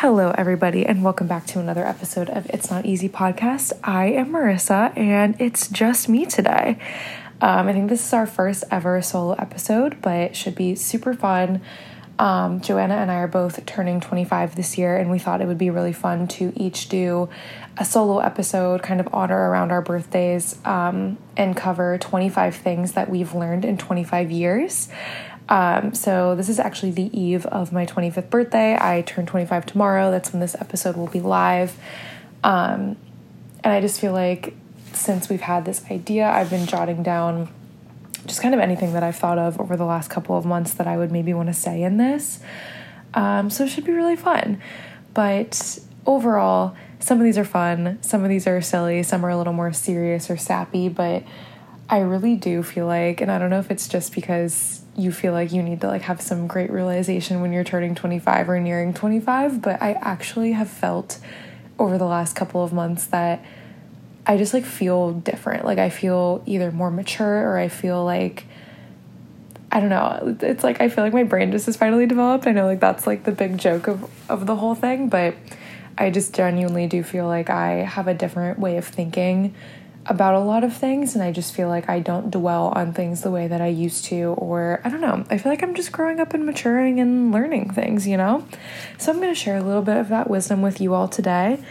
Hello, everybody, and welcome back to another episode of It's Not Easy podcast. I am Marissa, and it's just me today. Um, I think this is our first ever solo episode, but it should be super fun. Um, Joanna and I are both turning 25 this year, and we thought it would be really fun to each do a solo episode, kind of honor around our birthdays, um, and cover 25 things that we've learned in 25 years. Um, so this is actually the eve of my 25th birthday. I turn 25 tomorrow. That's when this episode will be live. Um, and I just feel like since we've had this idea, I've been jotting down just kind of anything that I've thought of over the last couple of months that I would maybe want to say in this. Um, so it should be really fun. But overall, some of these are fun, some of these are silly, some are a little more serious or sappy, but I really do feel like, and I don't know if it's just because you feel like you need to like have some great realization when you're turning 25 or nearing 25 but i actually have felt over the last couple of months that i just like feel different. Like i feel either more mature or i feel like i don't know it's like i feel like my brain just has finally developed. I know like that's like the big joke of of the whole thing but i just genuinely do feel like i have a different way of thinking about a lot of things and I just feel like I don't dwell on things the way that I used to or I don't know. I feel like I'm just growing up and maturing and learning things, you know? So I'm going to share a little bit of that wisdom with you all today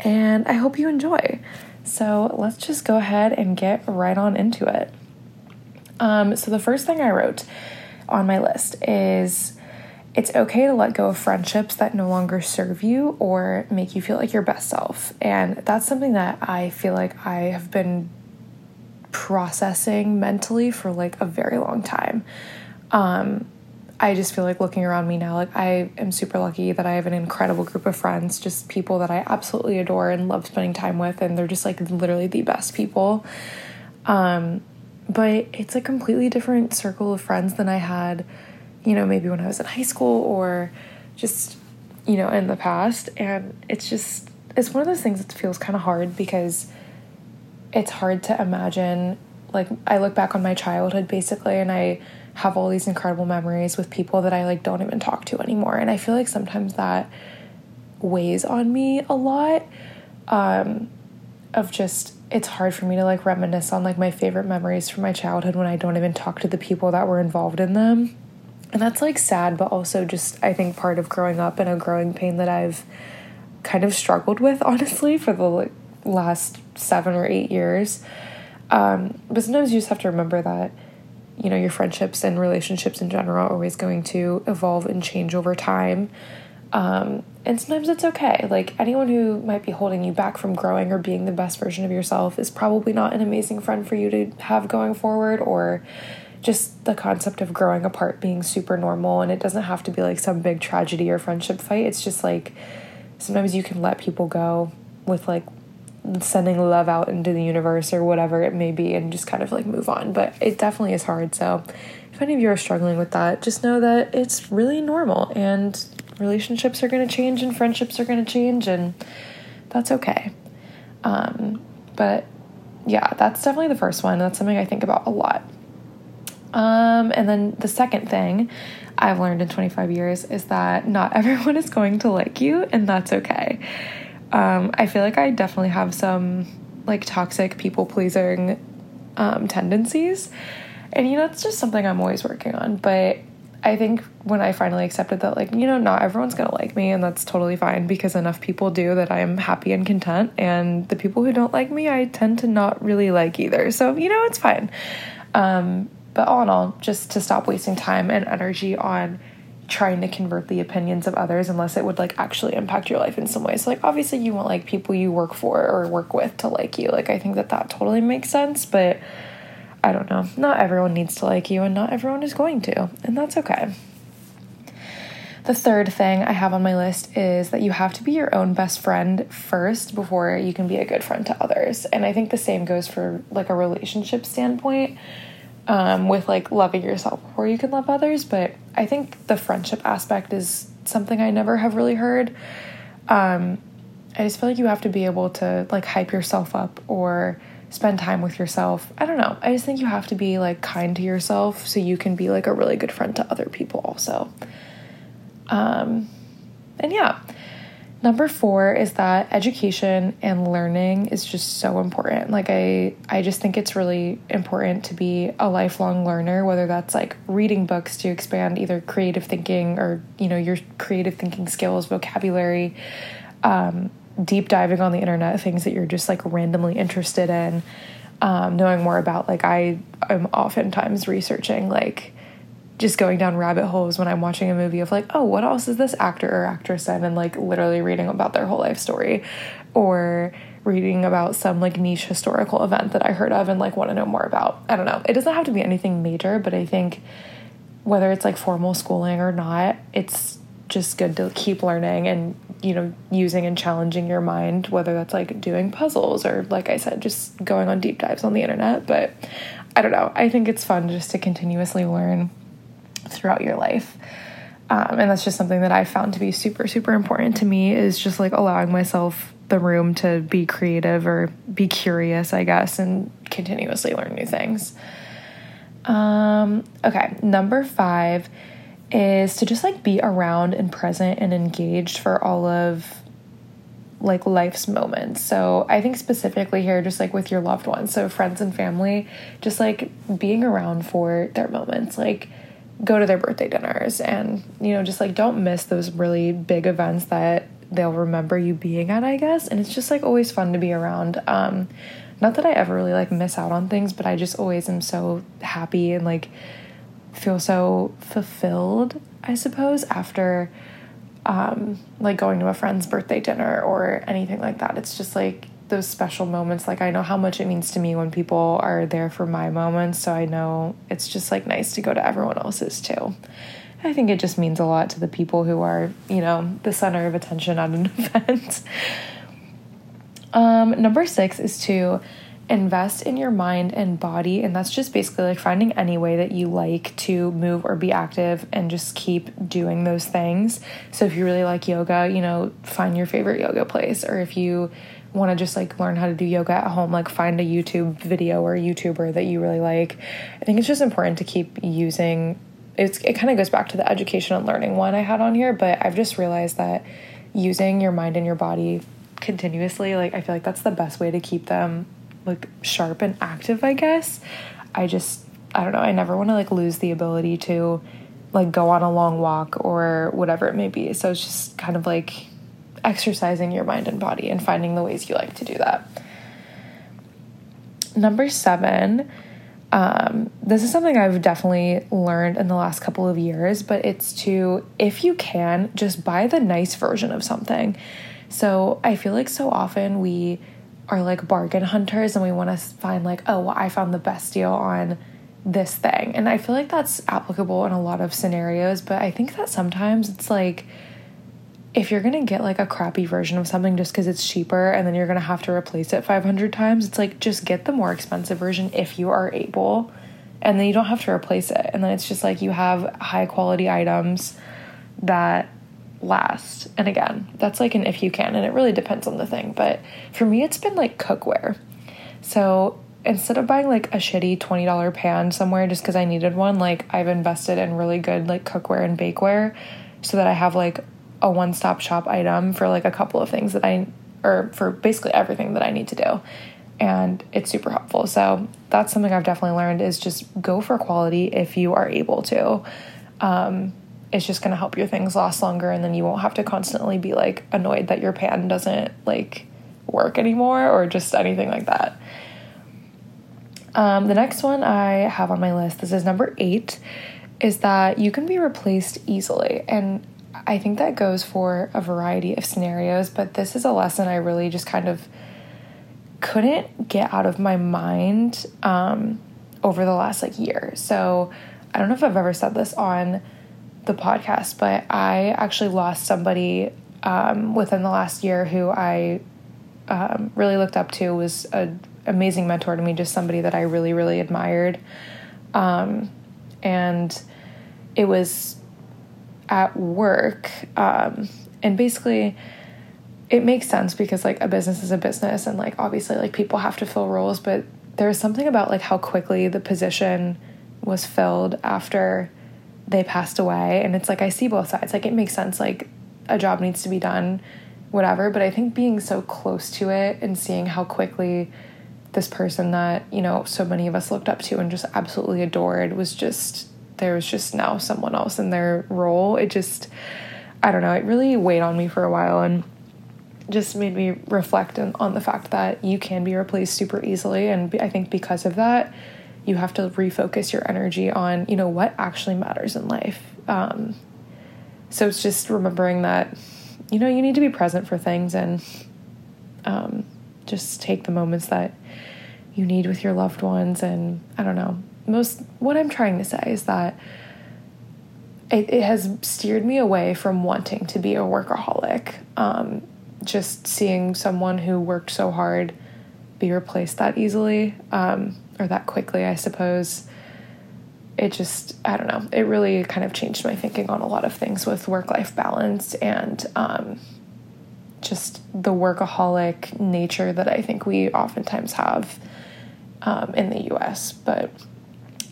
and I hope you enjoy. So let's just go ahead and get right on into it. Um, so the first thing I wrote on my list is it's okay to let go of friendships that no longer serve you or make you feel like your best self. And that's something that I feel like I have been processing mentally for like a very long time. Um, I just feel like looking around me now, like I am super lucky that I have an incredible group of friends, just people that I absolutely adore and love spending time with, and they're just like literally the best people. Um, but it's a completely different circle of friends than I had you know, maybe when I was in high school or just, you know, in the past. And it's just, it's one of those things that feels kind of hard because it's hard to imagine. Like, I look back on my childhood basically, and I have all these incredible memories with people that I like don't even talk to anymore. And I feel like sometimes that weighs on me a lot. Um, of just it's hard for me to like reminisce on like my favorite memories from my childhood when I don't even talk to the people that were involved in them. And that's like sad, but also just, I think, part of growing up and a growing pain that I've kind of struggled with, honestly, for the like, last seven or eight years. Um, but sometimes you just have to remember that, you know, your friendships and relationships in general are always going to evolve and change over time. Um, and sometimes it's okay. Like anyone who might be holding you back from growing or being the best version of yourself is probably not an amazing friend for you to have going forward or just the concept of growing apart being super normal and it doesn't have to be like some big tragedy or friendship fight. It's just like sometimes you can let people go with like sending love out into the universe or whatever it may be and just kind of like move on. But it definitely is hard. So if any of you are struggling with that just know that it's really normal and relationships are going to change and friendships are going to change and that's okay. Um, but yeah that's definitely the first one. That's something i think about a lot um, and then the second thing I've learned in 25 years is that not everyone is going to like you, and that's okay. Um, I feel like I definitely have some like toxic people pleasing um, tendencies. And you know, it's just something I'm always working on. But I think when I finally accepted that, like, you know, not everyone's gonna like me, and that's totally fine because enough people do that I'm happy and content. And the people who don't like me, I tend to not really like either. So, you know, it's fine. Um, but all in all, just to stop wasting time and energy on trying to convert the opinions of others unless it would like actually impact your life in some way. So like obviously you want like people you work for or work with to like you. Like I think that that totally makes sense, but I don't know. Not everyone needs to like you and not everyone is going to, and that's okay. The third thing I have on my list is that you have to be your own best friend first before you can be a good friend to others. And I think the same goes for like a relationship standpoint um, with like loving yourself before you can love others. But I think the friendship aspect is something I never have really heard. Um, I just feel like you have to be able to like hype yourself up or spend time with yourself. I don't know. I just think you have to be like kind to yourself so you can be like a really good friend to other people also. Um, and yeah. Number four is that education and learning is just so important. Like I I just think it's really important to be a lifelong learner, whether that's like reading books to expand either creative thinking or, you know, your creative thinking skills, vocabulary, um, deep diving on the internet, things that you're just like randomly interested in, um, knowing more about. Like I am oftentimes researching like just going down rabbit holes when I'm watching a movie of like, oh, what else is this actor or actress in? And like literally reading about their whole life story or reading about some like niche historical event that I heard of and like want to know more about. I don't know. It doesn't have to be anything major, but I think whether it's like formal schooling or not, it's just good to keep learning and you know using and challenging your mind whether that's like doing puzzles or like i said just going on deep dives on the internet but i don't know i think it's fun just to continuously learn throughout your life. Um, and that's just something that I found to be super, super important to me is just like allowing myself the room to be creative or be curious, I guess, and continuously learn new things. Um, okay, number five is to just like be around and present and engaged for all of like life's moments. So I think specifically here, just like with your loved ones, so friends and family, just like being around for their moments. Like, go to their birthday dinners and you know just like don't miss those really big events that they'll remember you being at i guess. And it's just like always fun to be around. Um not that i ever really like miss out on things but i just always am so happy and like feel so fulfilled i suppose after um like going to a friend's birthday dinner or anything like that. It's just like those special moments. Like i know how much it means to me when people are there for my moments so i know it's just like nice to go to everyone else's too. I think it just means a lot to the people who are you know the center of attention at an event. Um, number six is to invest in your mind and body and that's just basically like finding any way that you like to move or be active and just keep doing those things. So if you really like yoga you know find your favorite yoga place or if you want to just like learn how to do yoga at home, like find a YouTube video or a YouTuber that you really like. I think it's just important to keep using it's it kind of goes back to the education and learning one I had on here, but I've just realized that using your mind and your body continuously, like I feel like that's the best way to keep them like sharp and active, I guess. I just I don't know, I never want to like lose the ability to like go on a long walk or whatever it may be. So it's just kind of like exercising your mind and body and finding the ways you like to do that. Number seven, um, this is something I've definitely learned in the last couple of years, but it's to, if you can, just buy the nice version of something. So I feel like so often we are like bargain hunters and we want to find, like, oh, well, I found the best deal on this thing. And I feel like that's applicable in a lot of scenarios, but I think that sometimes it's like, if you're gonna get like a crappy version of something just because it's cheaper and then you're gonna have to replace it 500 times, it's like just get the more expensive version if you are able, and then you don't have to replace it. And then it's just like you have high quality items that last. And again, that's like an if you can, and it really depends on the thing. But for me, it's been like cookware. So instead of buying like a shitty $20 pan somewhere just because I needed one, like I've invested in really good like cookware and bakeware so that I have like a one stop shop item for like a couple of things that I, or for basically everything that I need to do. And it's super helpful. So that's something I've definitely learned is just go for quality if you are able to. Um, it's just going to help your things last longer and then you won't have to constantly be like annoyed that your pan doesn't like work anymore or just anything like that. Um, the next one I have on my list, this is number eight, is that you can be replaced easily. And I think that goes for a variety of scenarios, but this is a lesson I really just kind of couldn't get out of my mind um, over the last like year. So I don't know if I've ever said this on the podcast, but I actually lost somebody um, within the last year who I um, really looked up to was an amazing mentor to me, just somebody that I really, really admired. Um, and it was at work. Um, and basically, it makes sense because like a business is a business, and like obviously, like people have to fill roles, but there's something about like how quickly the position was filled after they passed away. And it's like I see both sides. Like it makes sense, like a job needs to be done whatever. But I think being so close to it and seeing how quickly this person that, you know, so many of us looked up to and just absolutely adored was just, there was just now someone else in their role. It just, I don't know, it really weighed on me for a while and just made me reflect on, on the fact that you can be replaced super easily. And I think because of that, you have to refocus your energy on, you know, what actually matters in life. Um, so it's just remembering that, you know, you need to be present for things and um, just take the moments that you need with your loved ones. And I don't know, most what I'm trying to say is that it, it has steered me away from wanting to be a workaholic. Um, just seeing someone who worked so hard be replaced that easily um, or that quickly, I suppose. It just, I don't know, it really kind of changed my thinking on a lot of things with work life balance and um, just the workaholic nature that I think we oftentimes have um, in the US. But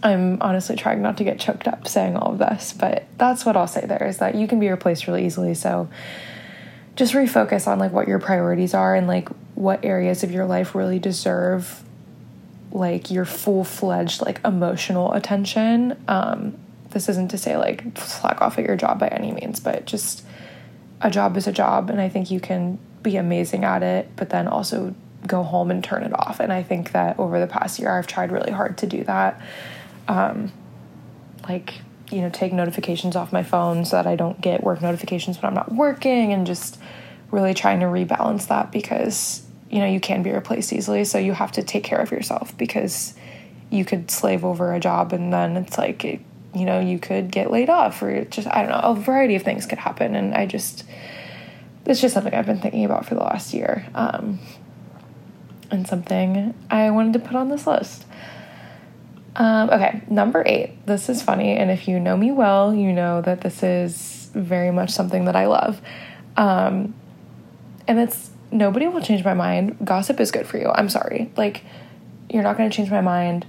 I'm honestly trying not to get choked up saying all of this, but that's what I'll say there is that you can be replaced really easily. So just refocus on like what your priorities are and like what areas of your life really deserve like your full-fledged like emotional attention. Um this isn't to say like slack off at your job by any means but just a job is a job and i think you can be amazing at it but then also go home and turn it off. And i think that over the past year i've tried really hard to do that um like you know take notifications off my phone so that i don't get work notifications when i'm not working and just really trying to rebalance that because you know you can be replaced easily. So you have to take care of yourself because you could slave over a job and then it's like it, you know you could get laid off or just i don't know a variety of things could happen. And i just it's just something i've been thinking about for the last year um, and something i wanted to put on this list um, okay number eight this is funny and if you know me well you know that this is very much something that i love um, and it's nobody will change my mind. Gossip is good for you. I'm sorry. Like, you're not going to change my mind.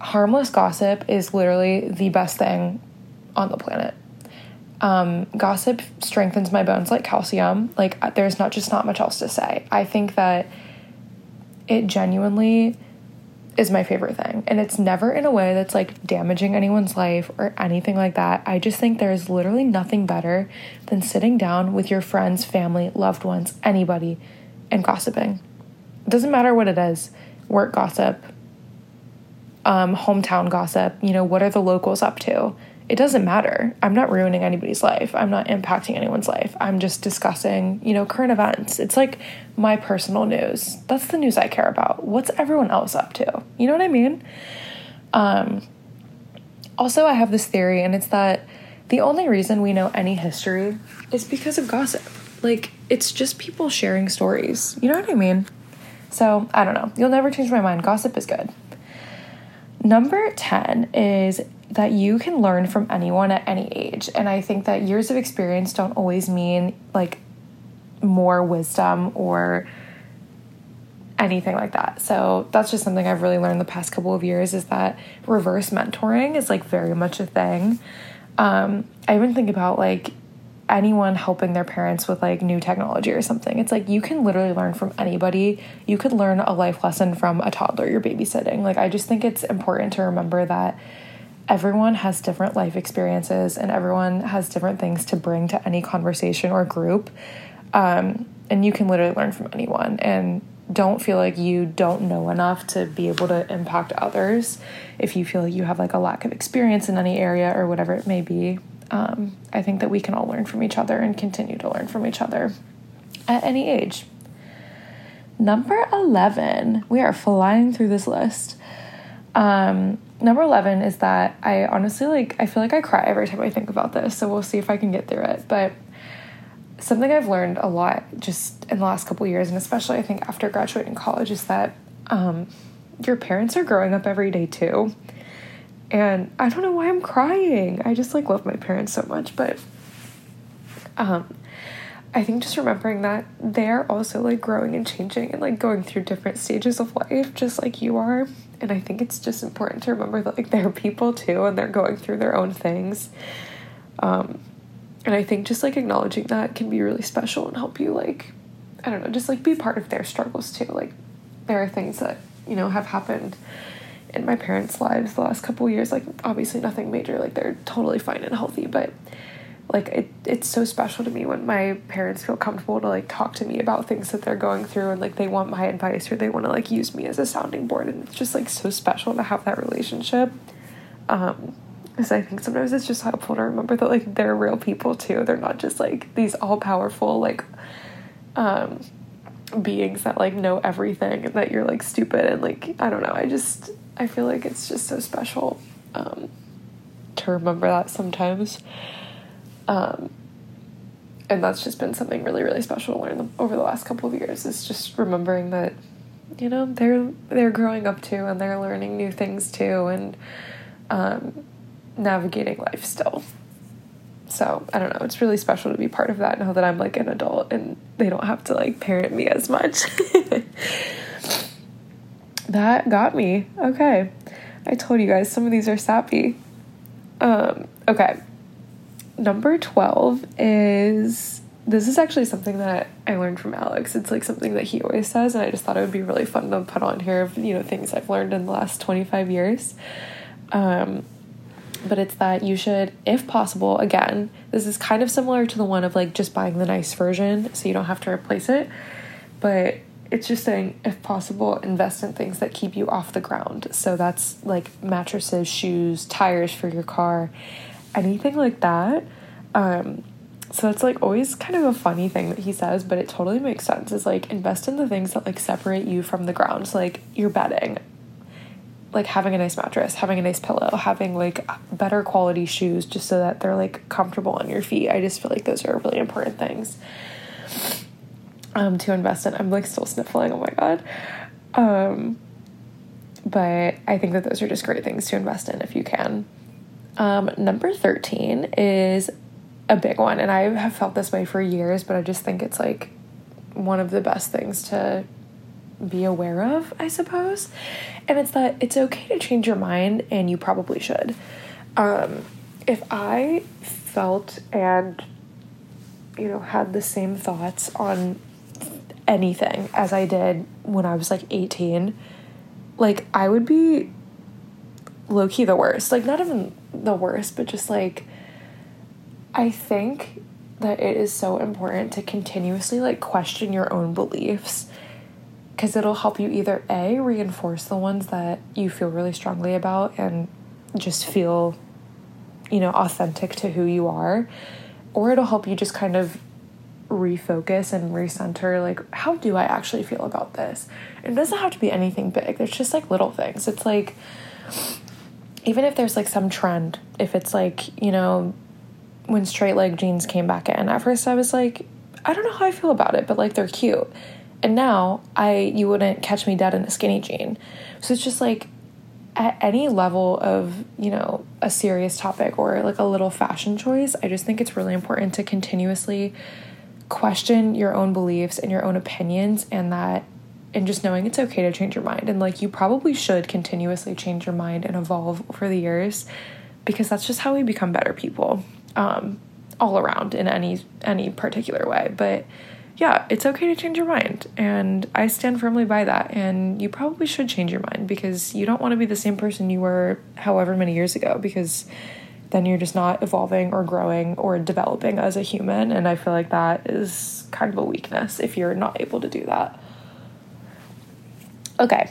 Harmless gossip is literally the best thing on the planet. Um, gossip strengthens my bones like calcium. Like, there's not just not much else to say. I think that it genuinely is my favorite thing. And it's never in a way that's like damaging anyone's life or anything like that. I just think there is literally nothing better than sitting down with your friends, family, loved ones, anybody, and gossiping. It doesn't matter what it is work gossip, um, hometown gossip, you know, what are the locals up to? It doesn't matter. I'm not ruining anybody's life. I'm not impacting anyone's life. I'm just discussing, you know, current events. It's like my personal news. That's the news I care about. What's everyone else up to? You know what I mean? Um, also, I have this theory, and it's that the only reason we know any history is because of gossip. Like, it's just people sharing stories. You know what I mean? So, I don't know. You'll never change my mind. Gossip is good. Number 10 is that you can learn from anyone at any age. And I think that years of experience don't always mean like more wisdom or anything like that. So that's just something I've really learned the past couple of years is that reverse mentoring is like very much a thing. Um, I even think about like anyone helping their parents with like new technology or something. It's like you can literally learn from anybody. You could learn a life lesson from a toddler you're babysitting. Like I just think it's important to remember that everyone has different life experiences and everyone has different things to bring to any conversation or group. Um, and you can literally learn from anyone. And don't feel like you don't know enough to be able to impact others. If you feel like you have like a lack of experience in any area or whatever it may be, um, I think that we can all learn from each other and continue to learn from each other at any age. Number 11, we are flying through this list. Um, number 11 is that I honestly like, I feel like I cry every time I think about this. So we'll see if I can get through it. But something I've learned a lot just in the last couple years, and especially I think after graduating college, is that um, your parents are growing up every day too. And I don't know why I'm crying. I just like love my parents so much, but um, I think just remembering that they're also like growing and changing and like going through different stages of life just like you are. And I think it's just important to remember that like they're people too and they're going through their own things. Um and I think just like acknowledging that can be really special and help you like I don't know, just like be part of their struggles too. Like there are things that, you know, have happened in my parents' lives the last couple years, like obviously nothing major, like they're totally fine and healthy, but like it, it's so special to me when my parents feel comfortable to like talk to me about things that they're going through and like they want my advice or they want to like use me as a sounding board and it's just like so special to have that relationship um because I think sometimes it's just helpful to remember that like they're real people too. They're not just like these all powerful like um beings that like know everything and that you're like stupid and like I don't know. I just I feel like it's just so special um to remember that sometimes. Um and that's just been something really really special to learn over the last couple of years is just remembering that you know they're they're growing up too and they're learning new things too and um navigating life still. So I don't know. It's really special to be part of that now that I'm like an adult and they don't have to like parent me as much. that got me. Okay. I told you guys some of these are sappy. Um, okay. Number 12 is this is actually something that I learned from Alex. It's like something that he always says, and I just thought it would be really fun to put on here of, you know, things I've learned in the last 25 years. Um, but it's that you should, if possible, again, this is kind of similar to the one of like just buying the nice version so you don't have to replace it. But it's just saying, if possible, invest in things that keep you off the ground. So that's like mattresses, shoes, tires for your car, anything like that. Um, so it's like always kind of a funny thing that he says, but it totally makes sense. Is like invest in the things that like separate you from the ground. So like your bedding like having a nice mattress, having a nice pillow, having like better quality shoes just so that they're like comfortable on your feet. I just feel like those are really important things um to invest in. I'm like still sniffling. Oh my god. Um but I think that those are just great things to invest in if you can. Um number 13 is a big one and I have felt this way for years, but I just think it's like one of the best things to be aware of, I suppose. And it's that it's okay to change your mind, and you probably should. Um, if I felt and, you know, had the same thoughts on anything as I did when I was like 18, like, I would be low key the worst. Like, not even the worst, but just like, I think that it is so important to continuously like question your own beliefs because it'll help you either A, reinforce the ones that you feel really strongly about and just feel, you know, authentic to who you are, or it'll help you just kind of refocus and recenter like how do I actually feel about this? It doesn't have to be anything big. There's just like little things. It's like even if there's like some trend, if it's like, you know, when straight leg jeans came back in, at first I was like, I don't know how I feel about it, but like they're cute. And now I you wouldn't catch me dead in a skinny jean. So it's just like at any level of, you know, a serious topic or like a little fashion choice, I just think it's really important to continuously question your own beliefs and your own opinions and that and just knowing it's okay to change your mind and like you probably should continuously change your mind and evolve over the years because that's just how we become better people um all around in any any particular way but yeah, it's okay to change your mind. And I stand firmly by that. And you probably should change your mind because you don't want to be the same person you were however many years ago because then you're just not evolving or growing or developing as a human. And I feel like that is kind of a weakness if you're not able to do that. Okay.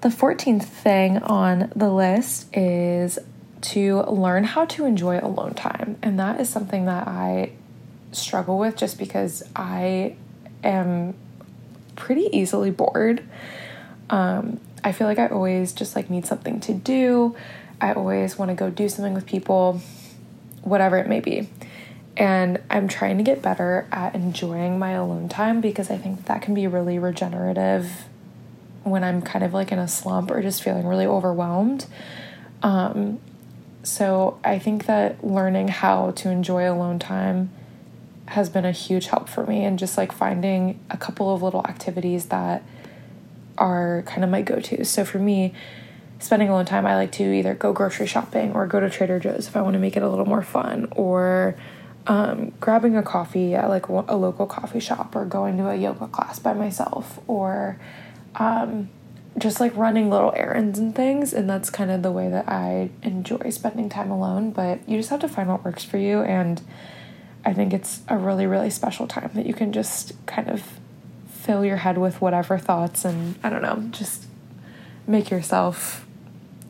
The 14th thing on the list is to learn how to enjoy alone time. And that is something that I struggle with just because I am pretty easily bored. Um, I feel like I always just like need something to do. I always want to go do something with people, whatever it may be. And I'm trying to get better at enjoying my alone time because I think that, that can be really regenerative when I'm kind of like in a slump or just feeling really overwhelmed. Um, so I think that learning how to enjoy alone time has been a huge help for me and just like finding a couple of little activities that are kind of my go-to. So for me, spending alone time, I like to either go grocery shopping or go to Trader Joe's if I want to make it a little more fun or um, grabbing a coffee at like a local coffee shop or going to a yoga class by myself or um, just like running little errands and things. And that's kind of the way that I enjoy spending time alone. But you just have to find what works for you. And I think it's a really, really special time that you can just kind of fill your head with whatever thoughts and I don't know, just make yourself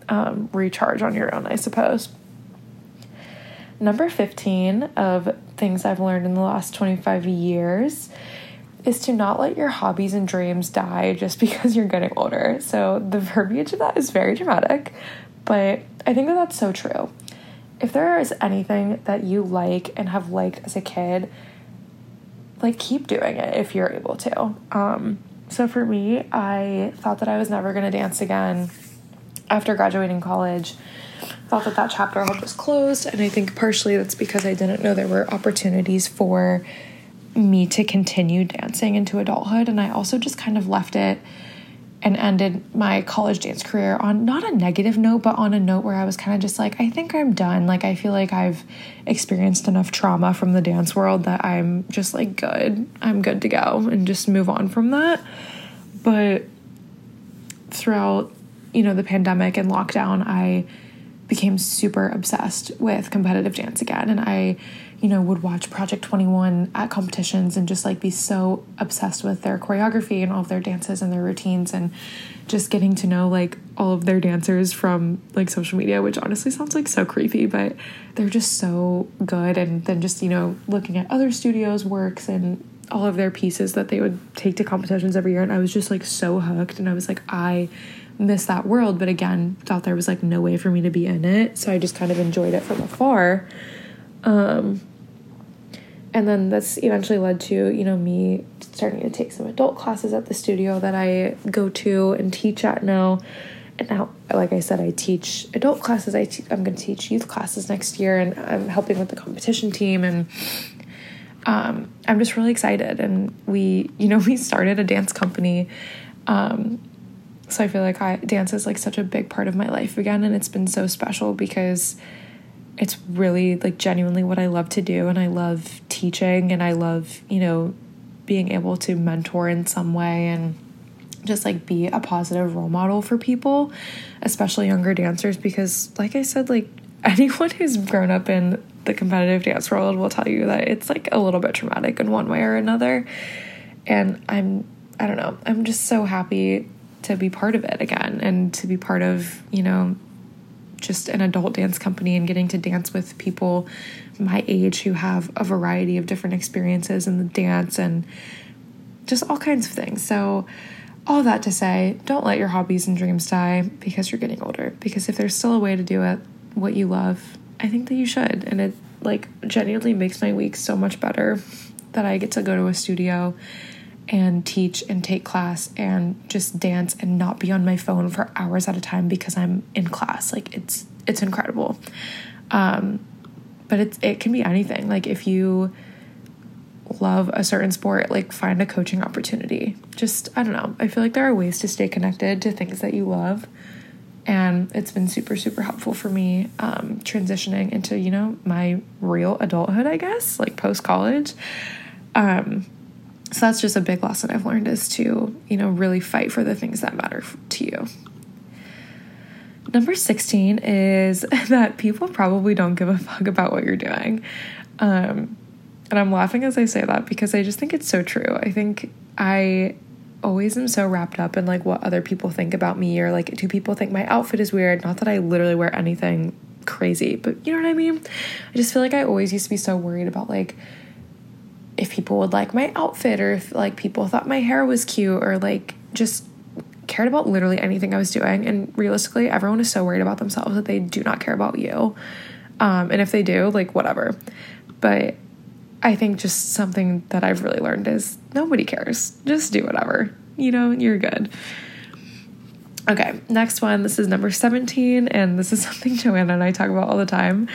um, recharge on your own, I suppose. Number 15 of things I've learned in the last 25 years is to not let your hobbies and dreams die just because you're getting older. So the verbiage of that is very dramatic, but I think that that's so true. If there is anything that you like and have liked as a kid, like keep doing it if you're able to. Um, so for me, I thought that I was never going to dance again after graduating college. Thought that that chapter just closed, and I think partially that's because I didn't know there were opportunities for me to continue dancing into adulthood, and I also just kind of left it and ended my college dance career on not a negative note, but on a note where I was kind of just like, I think I'm done. Like, I feel like I've experienced enough trauma from the dance world that I'm just like good. I'm good to go and just move on from that. But throughout, you know, the pandemic and lockdown, I became super obsessed with competitive dance again. And I you know, would watch Project 21 at competitions and just like be so obsessed with their choreography and all of their dances and their routines and just getting to know like all of their dancers from like social media, which honestly sounds like so creepy, but they're just so good. And then just, you know, looking at other studios' works and all of their pieces that they would take to competitions every year. And I was just like so hooked. And I was like, I miss that world. But again, thought there was like no way for me to be in it. So I just kind of enjoyed it from afar. Um, and then that's eventually led to you know me starting to take some adult classes at the studio that i go to and teach at now. And now like i said i teach adult classes. I te- i'm going to teach youth classes next year and i'm helping with the competition team and um, i'm just really excited. And we you know we started a dance company um, so i feel like i dance is like such a big part of my life again and it's been so special because it's really like genuinely what I love to do and I love teaching and I love, you know, being able to mentor in some way and just like be a positive role model for people, especially younger dancers because like I said like anyone who's grown up in the competitive dance world will tell you that it's like a little bit traumatic in one way or another. And I'm I don't know, I'm just so happy to be part of it again and to be part of, you know, just an adult dance company and getting to dance with people my age who have a variety of different experiences in the dance and just all kinds of things. So, all that to say, don't let your hobbies and dreams die because you're getting older. Because if there's still a way to do it, what you love, I think that you should. And it like genuinely makes my week so much better that I get to go to a studio and teach and take class and just dance and not be on my phone for hours at a time because I'm in class. Like it's it's incredible. Um, but it's it can be anything. Like if you love a certain sport, like find a coaching opportunity. Just I don't know. I feel like there are ways to stay connected to things that you love. And it's been super, super helpful for me um, transitioning into, you know, my real adulthood, I guess, like post college. Um, so that's just a big lesson I've learned is to, you know, really fight for the things that matter to you. Number 16 is that people probably don't give a fuck about what you're doing. Um, and I'm laughing as I say that because I just think it's so true. I think I always am so wrapped up in like what other people think about me or like do people think my outfit is weird? Not that I literally wear anything crazy, but you know what I mean? I just feel like I always used to be so worried about like if people would like my outfit or if like people thought my hair was cute or like just cared about literally anything I was doing. And realistically, everyone is so worried about themselves that they do not care about you. Um, and if they do, like whatever. But I think just something that I've really learned is nobody cares. Just do whatever. You know, you're good. Okay, next one. This is number 17, and this is something Joanna and I talk about all the time.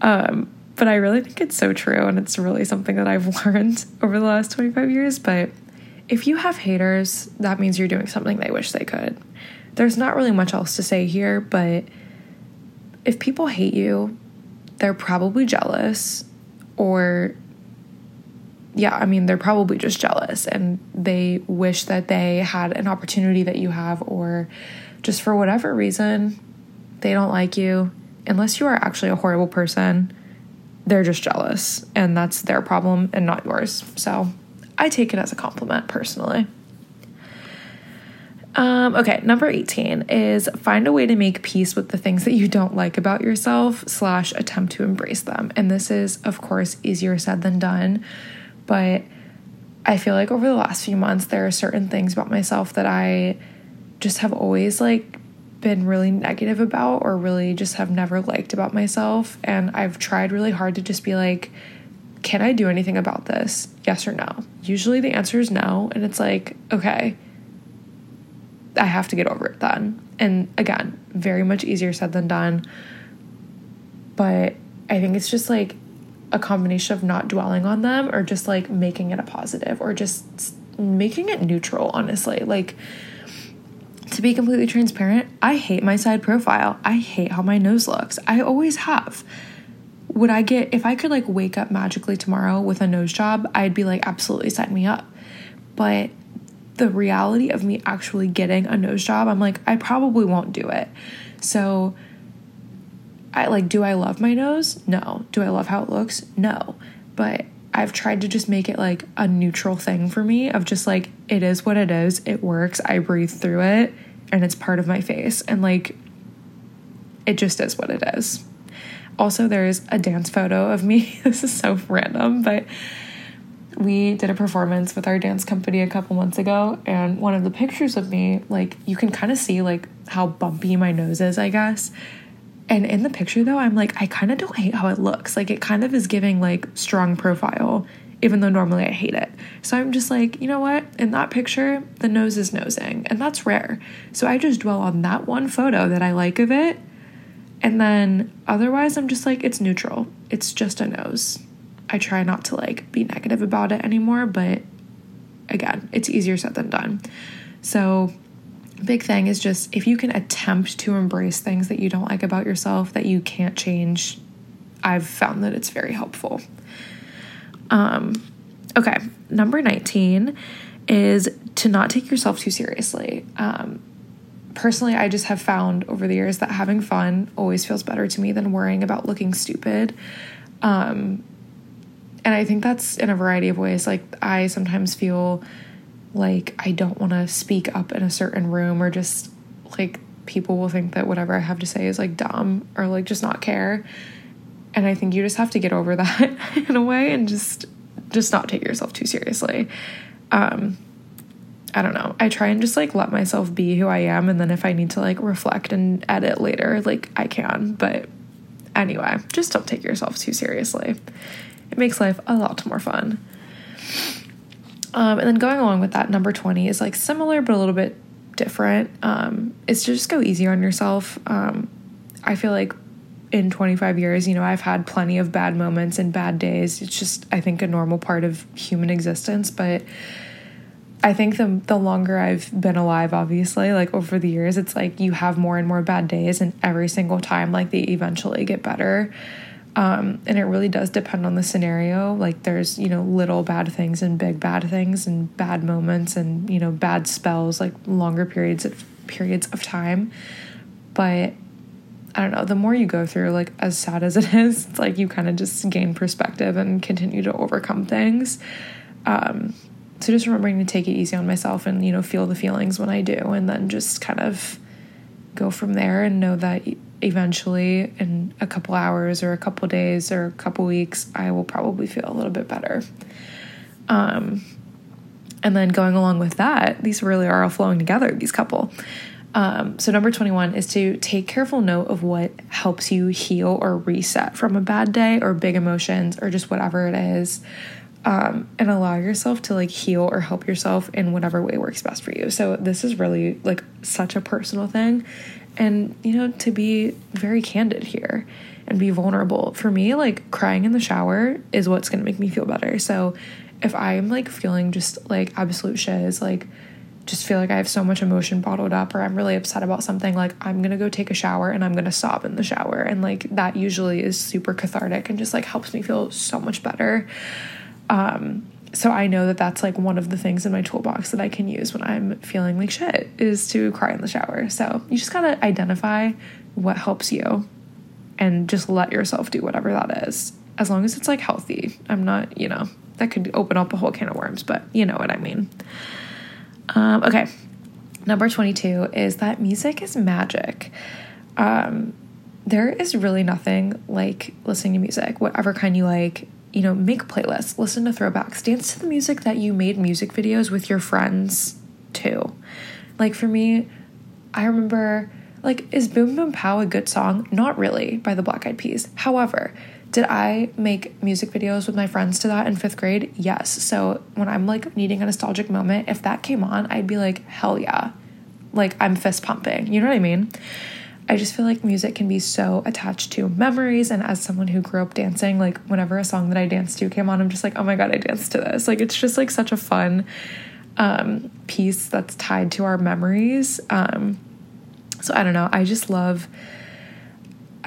Um, but I really think it's so true and it's really something that I've learned over the last 25 years. But if you have haters, that means you're doing something they wish they could. There's not really much else to say here, but if people hate you, they're probably jealous or yeah, I mean, they're probably just jealous and they wish that they had an opportunity that you have, or just for whatever reason, they don't like you. Unless you are actually a horrible person, they're just jealous, and that's their problem and not yours. So I take it as a compliment personally. Um, okay, number 18 is find a way to make peace with the things that you don't like about yourself, slash, attempt to embrace them. And this is, of course, easier said than done but I feel like over the last few months, there are certain things about myself that I just have always like been really negative about or really just have never liked about myself. And I've tried really hard to just be like, can I do anything about this? Yes or no? Usually the answer is no. And it's like, okay, I have to get over it then. And again, very much easier said than done. But I think it's just like a combination of not dwelling on them or just like making it a positive or just making it neutral, honestly. Like, to be completely transparent, I hate my side profile. I hate how my nose looks. I always have. Would I get, if I could like wake up magically tomorrow with a nose job, I'd be like, absolutely sign me up. But the reality of me actually getting a nose job, I'm like, I probably won't do it. So, I like, do I love my nose? No. Do I love how it looks? No. But I've tried to just make it like a neutral thing for me of just like, it is what it is. It works. I breathe through it and it's part of my face. And like, it just is what it is. Also, there's a dance photo of me. this is so random, but we did a performance with our dance company a couple months ago. And one of the pictures of me, like, you can kind of see like how bumpy my nose is, I guess. And in the picture though, I'm like, I kind of don't hate how it looks. Like it kind of is giving like strong profile, even though normally I hate it. So I'm just like, you know what? In that picture, the nose is nosing, and that's rare. So I just dwell on that one photo that I like of it. And then otherwise, I'm just like, it's neutral. It's just a nose. I try not to like be negative about it anymore, but again, it's easier said than done. So big thing is just if you can attempt to embrace things that you don't like about yourself that you can't change, I've found that it's very helpful. Um, okay, number 19 is to not take yourself too seriously. Um, personally, I just have found over the years that having fun always feels better to me than worrying about looking stupid. Um, and I think that's in a variety of ways. Like, I sometimes feel like I don't want to speak up in a certain room or just like people will think that whatever I have to say is like dumb or like just not care. And I think you just have to get over that in a way and just just not take yourself too seriously. Um I don't know. I try and just like let myself be who I am and then if I need to like reflect and edit later, like I can. But anyway, just don't take yourself too seriously. It makes life a lot more fun. Um, and then going along with that, number 20 is like similar but a little bit different. Um, it's to just go easier on yourself. Um, I feel like in 25 years, you know, I've had plenty of bad moments and bad days. It's just, I think, a normal part of human existence. But I think the the longer I've been alive, obviously, like over the years, it's like you have more and more bad days, and every single time, like they eventually get better. Um, and it really does depend on the scenario. Like there's, you know, little bad things and big bad things and bad moments and, you know, bad spells, like longer periods of periods of time. But I don't know, the more you go through, like as sad as it is, it's like you kind of just gain perspective and continue to overcome things. Um, so just remembering to take it easy on myself and, you know, feel the feelings when I do and then just kind of go from there and know that eventually in a couple hours or a couple days or a couple weeks i will probably feel a little bit better. Um, and then going along with that these really are all flowing together these couple. Um, so number 21 is to take careful note of what helps you heal or reset from a bad day or big emotions or just whatever it is. Um, and allow yourself to like heal or help yourself in whatever way works best for you. So this is really like such a personal thing and you know to be very candid here and be vulnerable for me like crying in the shower is what's going to make me feel better so if i'm like feeling just like absolute shiz like just feel like I have so much emotion bottled up or I'm really upset about something, like I'm gonna go take a shower and I'm gonna sob in the shower. And like that usually is super cathartic and just like helps me feel so much better. Um, so I know that that's like one of the things in my toolbox that I can use when I'm feeling like shit is to cry in the shower. So you just gotta identify what helps you and just let yourself do whatever that is. As long as it's like healthy. I'm not, you know, that could open up a whole can of worms, but you know what I mean. Um, okay. Number 22 is that music is magic. Um, there is really nothing like listening to music, whatever kind you like. You know, make playlists, listen to throwbacks, dance to the music that you made music videos with your friends too. Like for me, I remember, like, is Boom Boom Pow a good song? Not really by the Black Eyed Peas. However, did I make music videos with my friends to that in fifth grade? Yes. So when I'm like needing a nostalgic moment, if that came on, I'd be like, hell yeah. Like I'm fist pumping. You know what I mean? I just feel like music can be so attached to memories. And as someone who grew up dancing, like whenever a song that I danced to came on, I'm just like, oh my God, I danced to this. Like it's just like such a fun um, piece that's tied to our memories. Um, so I don't know. I just love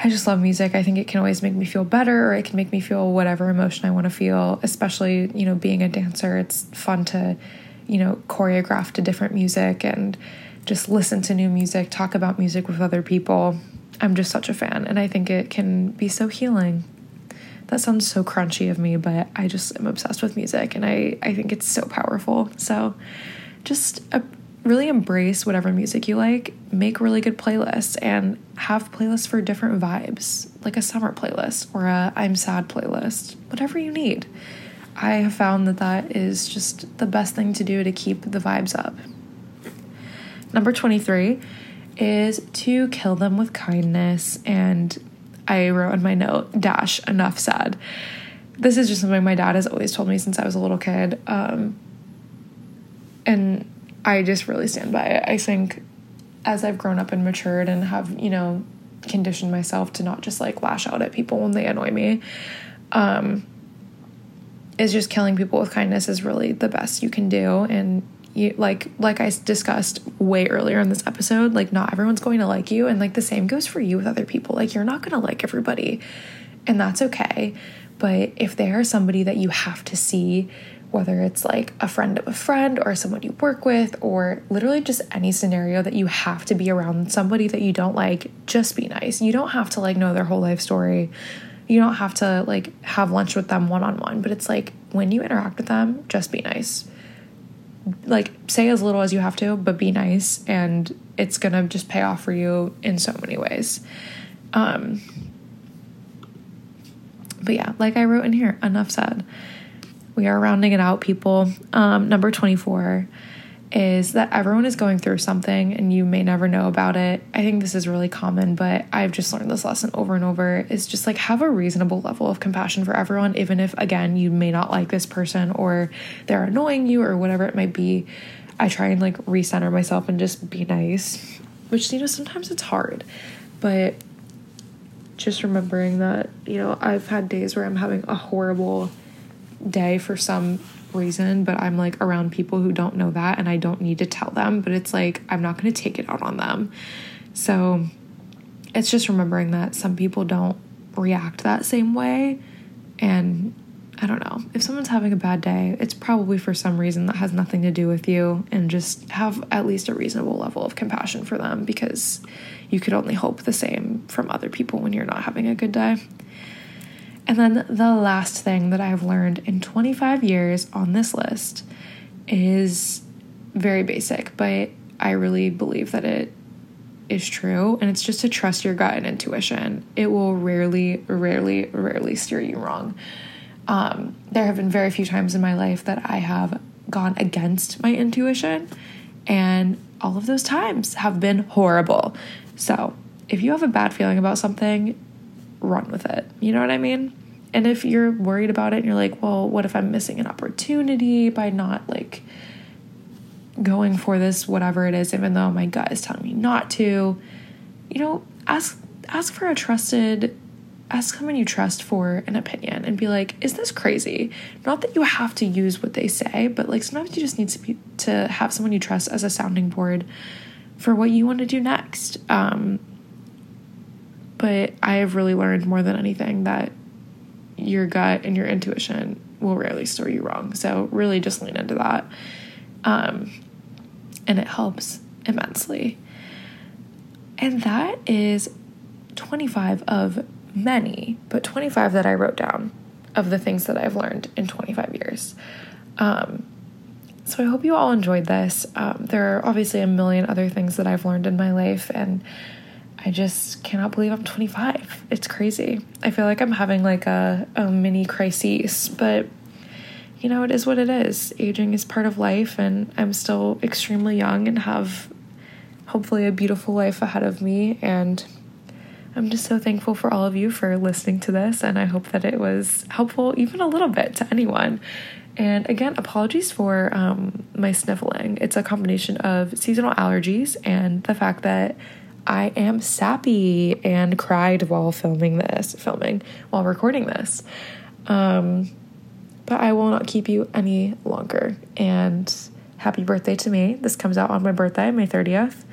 I just love music. I think it can always make me feel better or it can make me feel whatever emotion I want to feel, especially, you know, being a dancer. It's fun to, you know, choreograph to different music and just listen to new music, talk about music with other people. I'm just such a fan and I think it can be so healing. That sounds so crunchy of me, but I just am obsessed with music and I, I think it's so powerful. So just a, really embrace whatever music you like, make really good playlists, and have playlists for different vibes, like a summer playlist or a I'm sad playlist, whatever you need. I have found that that is just the best thing to do to keep the vibes up. Number 23 is to kill them with kindness. And I wrote in my note, dash, enough said. This is just something my dad has always told me since I was a little kid. Um, and I just really stand by it. I think as I've grown up and matured and have, you know, conditioned myself to not just like lash out at people when they annoy me, um, is just killing people with kindness is really the best you can do. And you like like I discussed way earlier in this episode, like not everyone's going to like you, and like the same goes for you with other people. Like you're not going to like everybody, and that's okay. But if they are somebody that you have to see whether it's like a friend of a friend or someone you work with, or literally just any scenario that you have to be around somebody that you don't like, just be nice. You don't have to like know their whole life story. You don't have to like have lunch with them one on one, but it's like when you interact with them, just be nice. Like say as little as you have to, but be nice and it's going to just pay off for you in so many ways. Um but yeah, like I wrote in here, enough said we are rounding it out, people. Um, number 24 is that everyone is going through something and you may never know about it. I think this is really common, but I've just learned this lesson over and over is just like have a reasonable level of compassion for everyone, even if, again, you may not like this person or they're annoying you or whatever it might be. I try and like recenter myself and just be nice, which, you know, sometimes it's hard, but just remembering that, you know, I've had days where I'm having a horrible day for some reason, but I'm like around people who don't know that and I don't need to tell them, but it's like I'm not going to take it out on them. So it's just remembering that some people don't react that same way. And I don't know, if someone's having a bad day, it's probably for some reason that has nothing to do with you, and just have at least a reasonable level of compassion for them because you could only hope the same from other people when you're not having a good day. And then the last thing that I've learned in 25 years on this list is very basic, but I really believe that it is true. And it's just to trust your gut and intuition. It will rarely, rarely, rarely steer you wrong. Um, there have been very few times in my life that I have gone against my intuition, and all of those times have been horrible. So, if you have a bad feeling about something, run with it. You know what I mean? And if you're worried about it and you're like, well, what if I'm missing an opportunity by not like going for this, whatever it is, even though my gut is telling me not to, you know, ask ask for a trusted ask someone you trust for an opinion and be like, is this crazy? Not that you have to use what they say, but like sometimes you just need to be to have someone you trust as a sounding board for what you want to do next. Um, but I have really learned more than anything that your gut and your intuition will rarely steer you wrong. So really just lean into that. Um, and it helps immensely. And that is 25 of many, but 25 that I wrote down of the things that I've learned in 25 years. Um, so I hope you all enjoyed this. Um, there are obviously a million other things that I've learned in my life, and I just cannot believe I'm 25. It's crazy. I feel like I'm having like a, a mini crisis, but you know, it is what it is. Aging is part of life, and I'm still extremely young and have hopefully a beautiful life ahead of me. And I'm just so thankful for all of you for listening to this, and I hope that it was helpful, even a little bit, to anyone. And again, apologies for um, my sniffling. It's a combination of seasonal allergies and the fact that I am sappy and cried while filming this, filming while recording this. Um, but I will not keep you any longer. And happy birthday to me. This comes out on my birthday, May 30th.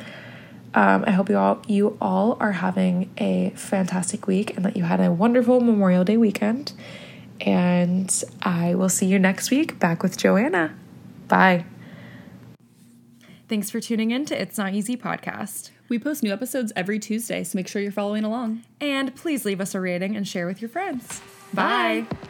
Um, I hope you all you all are having a fantastic week and that you had a wonderful Memorial Day weekend. And I will see you next week back with Joanna. Bye. Thanks for tuning in to It's Not Easy podcast. We post new episodes every Tuesday, so make sure you're following along. And please leave us a rating and share with your friends. Bye. Bye.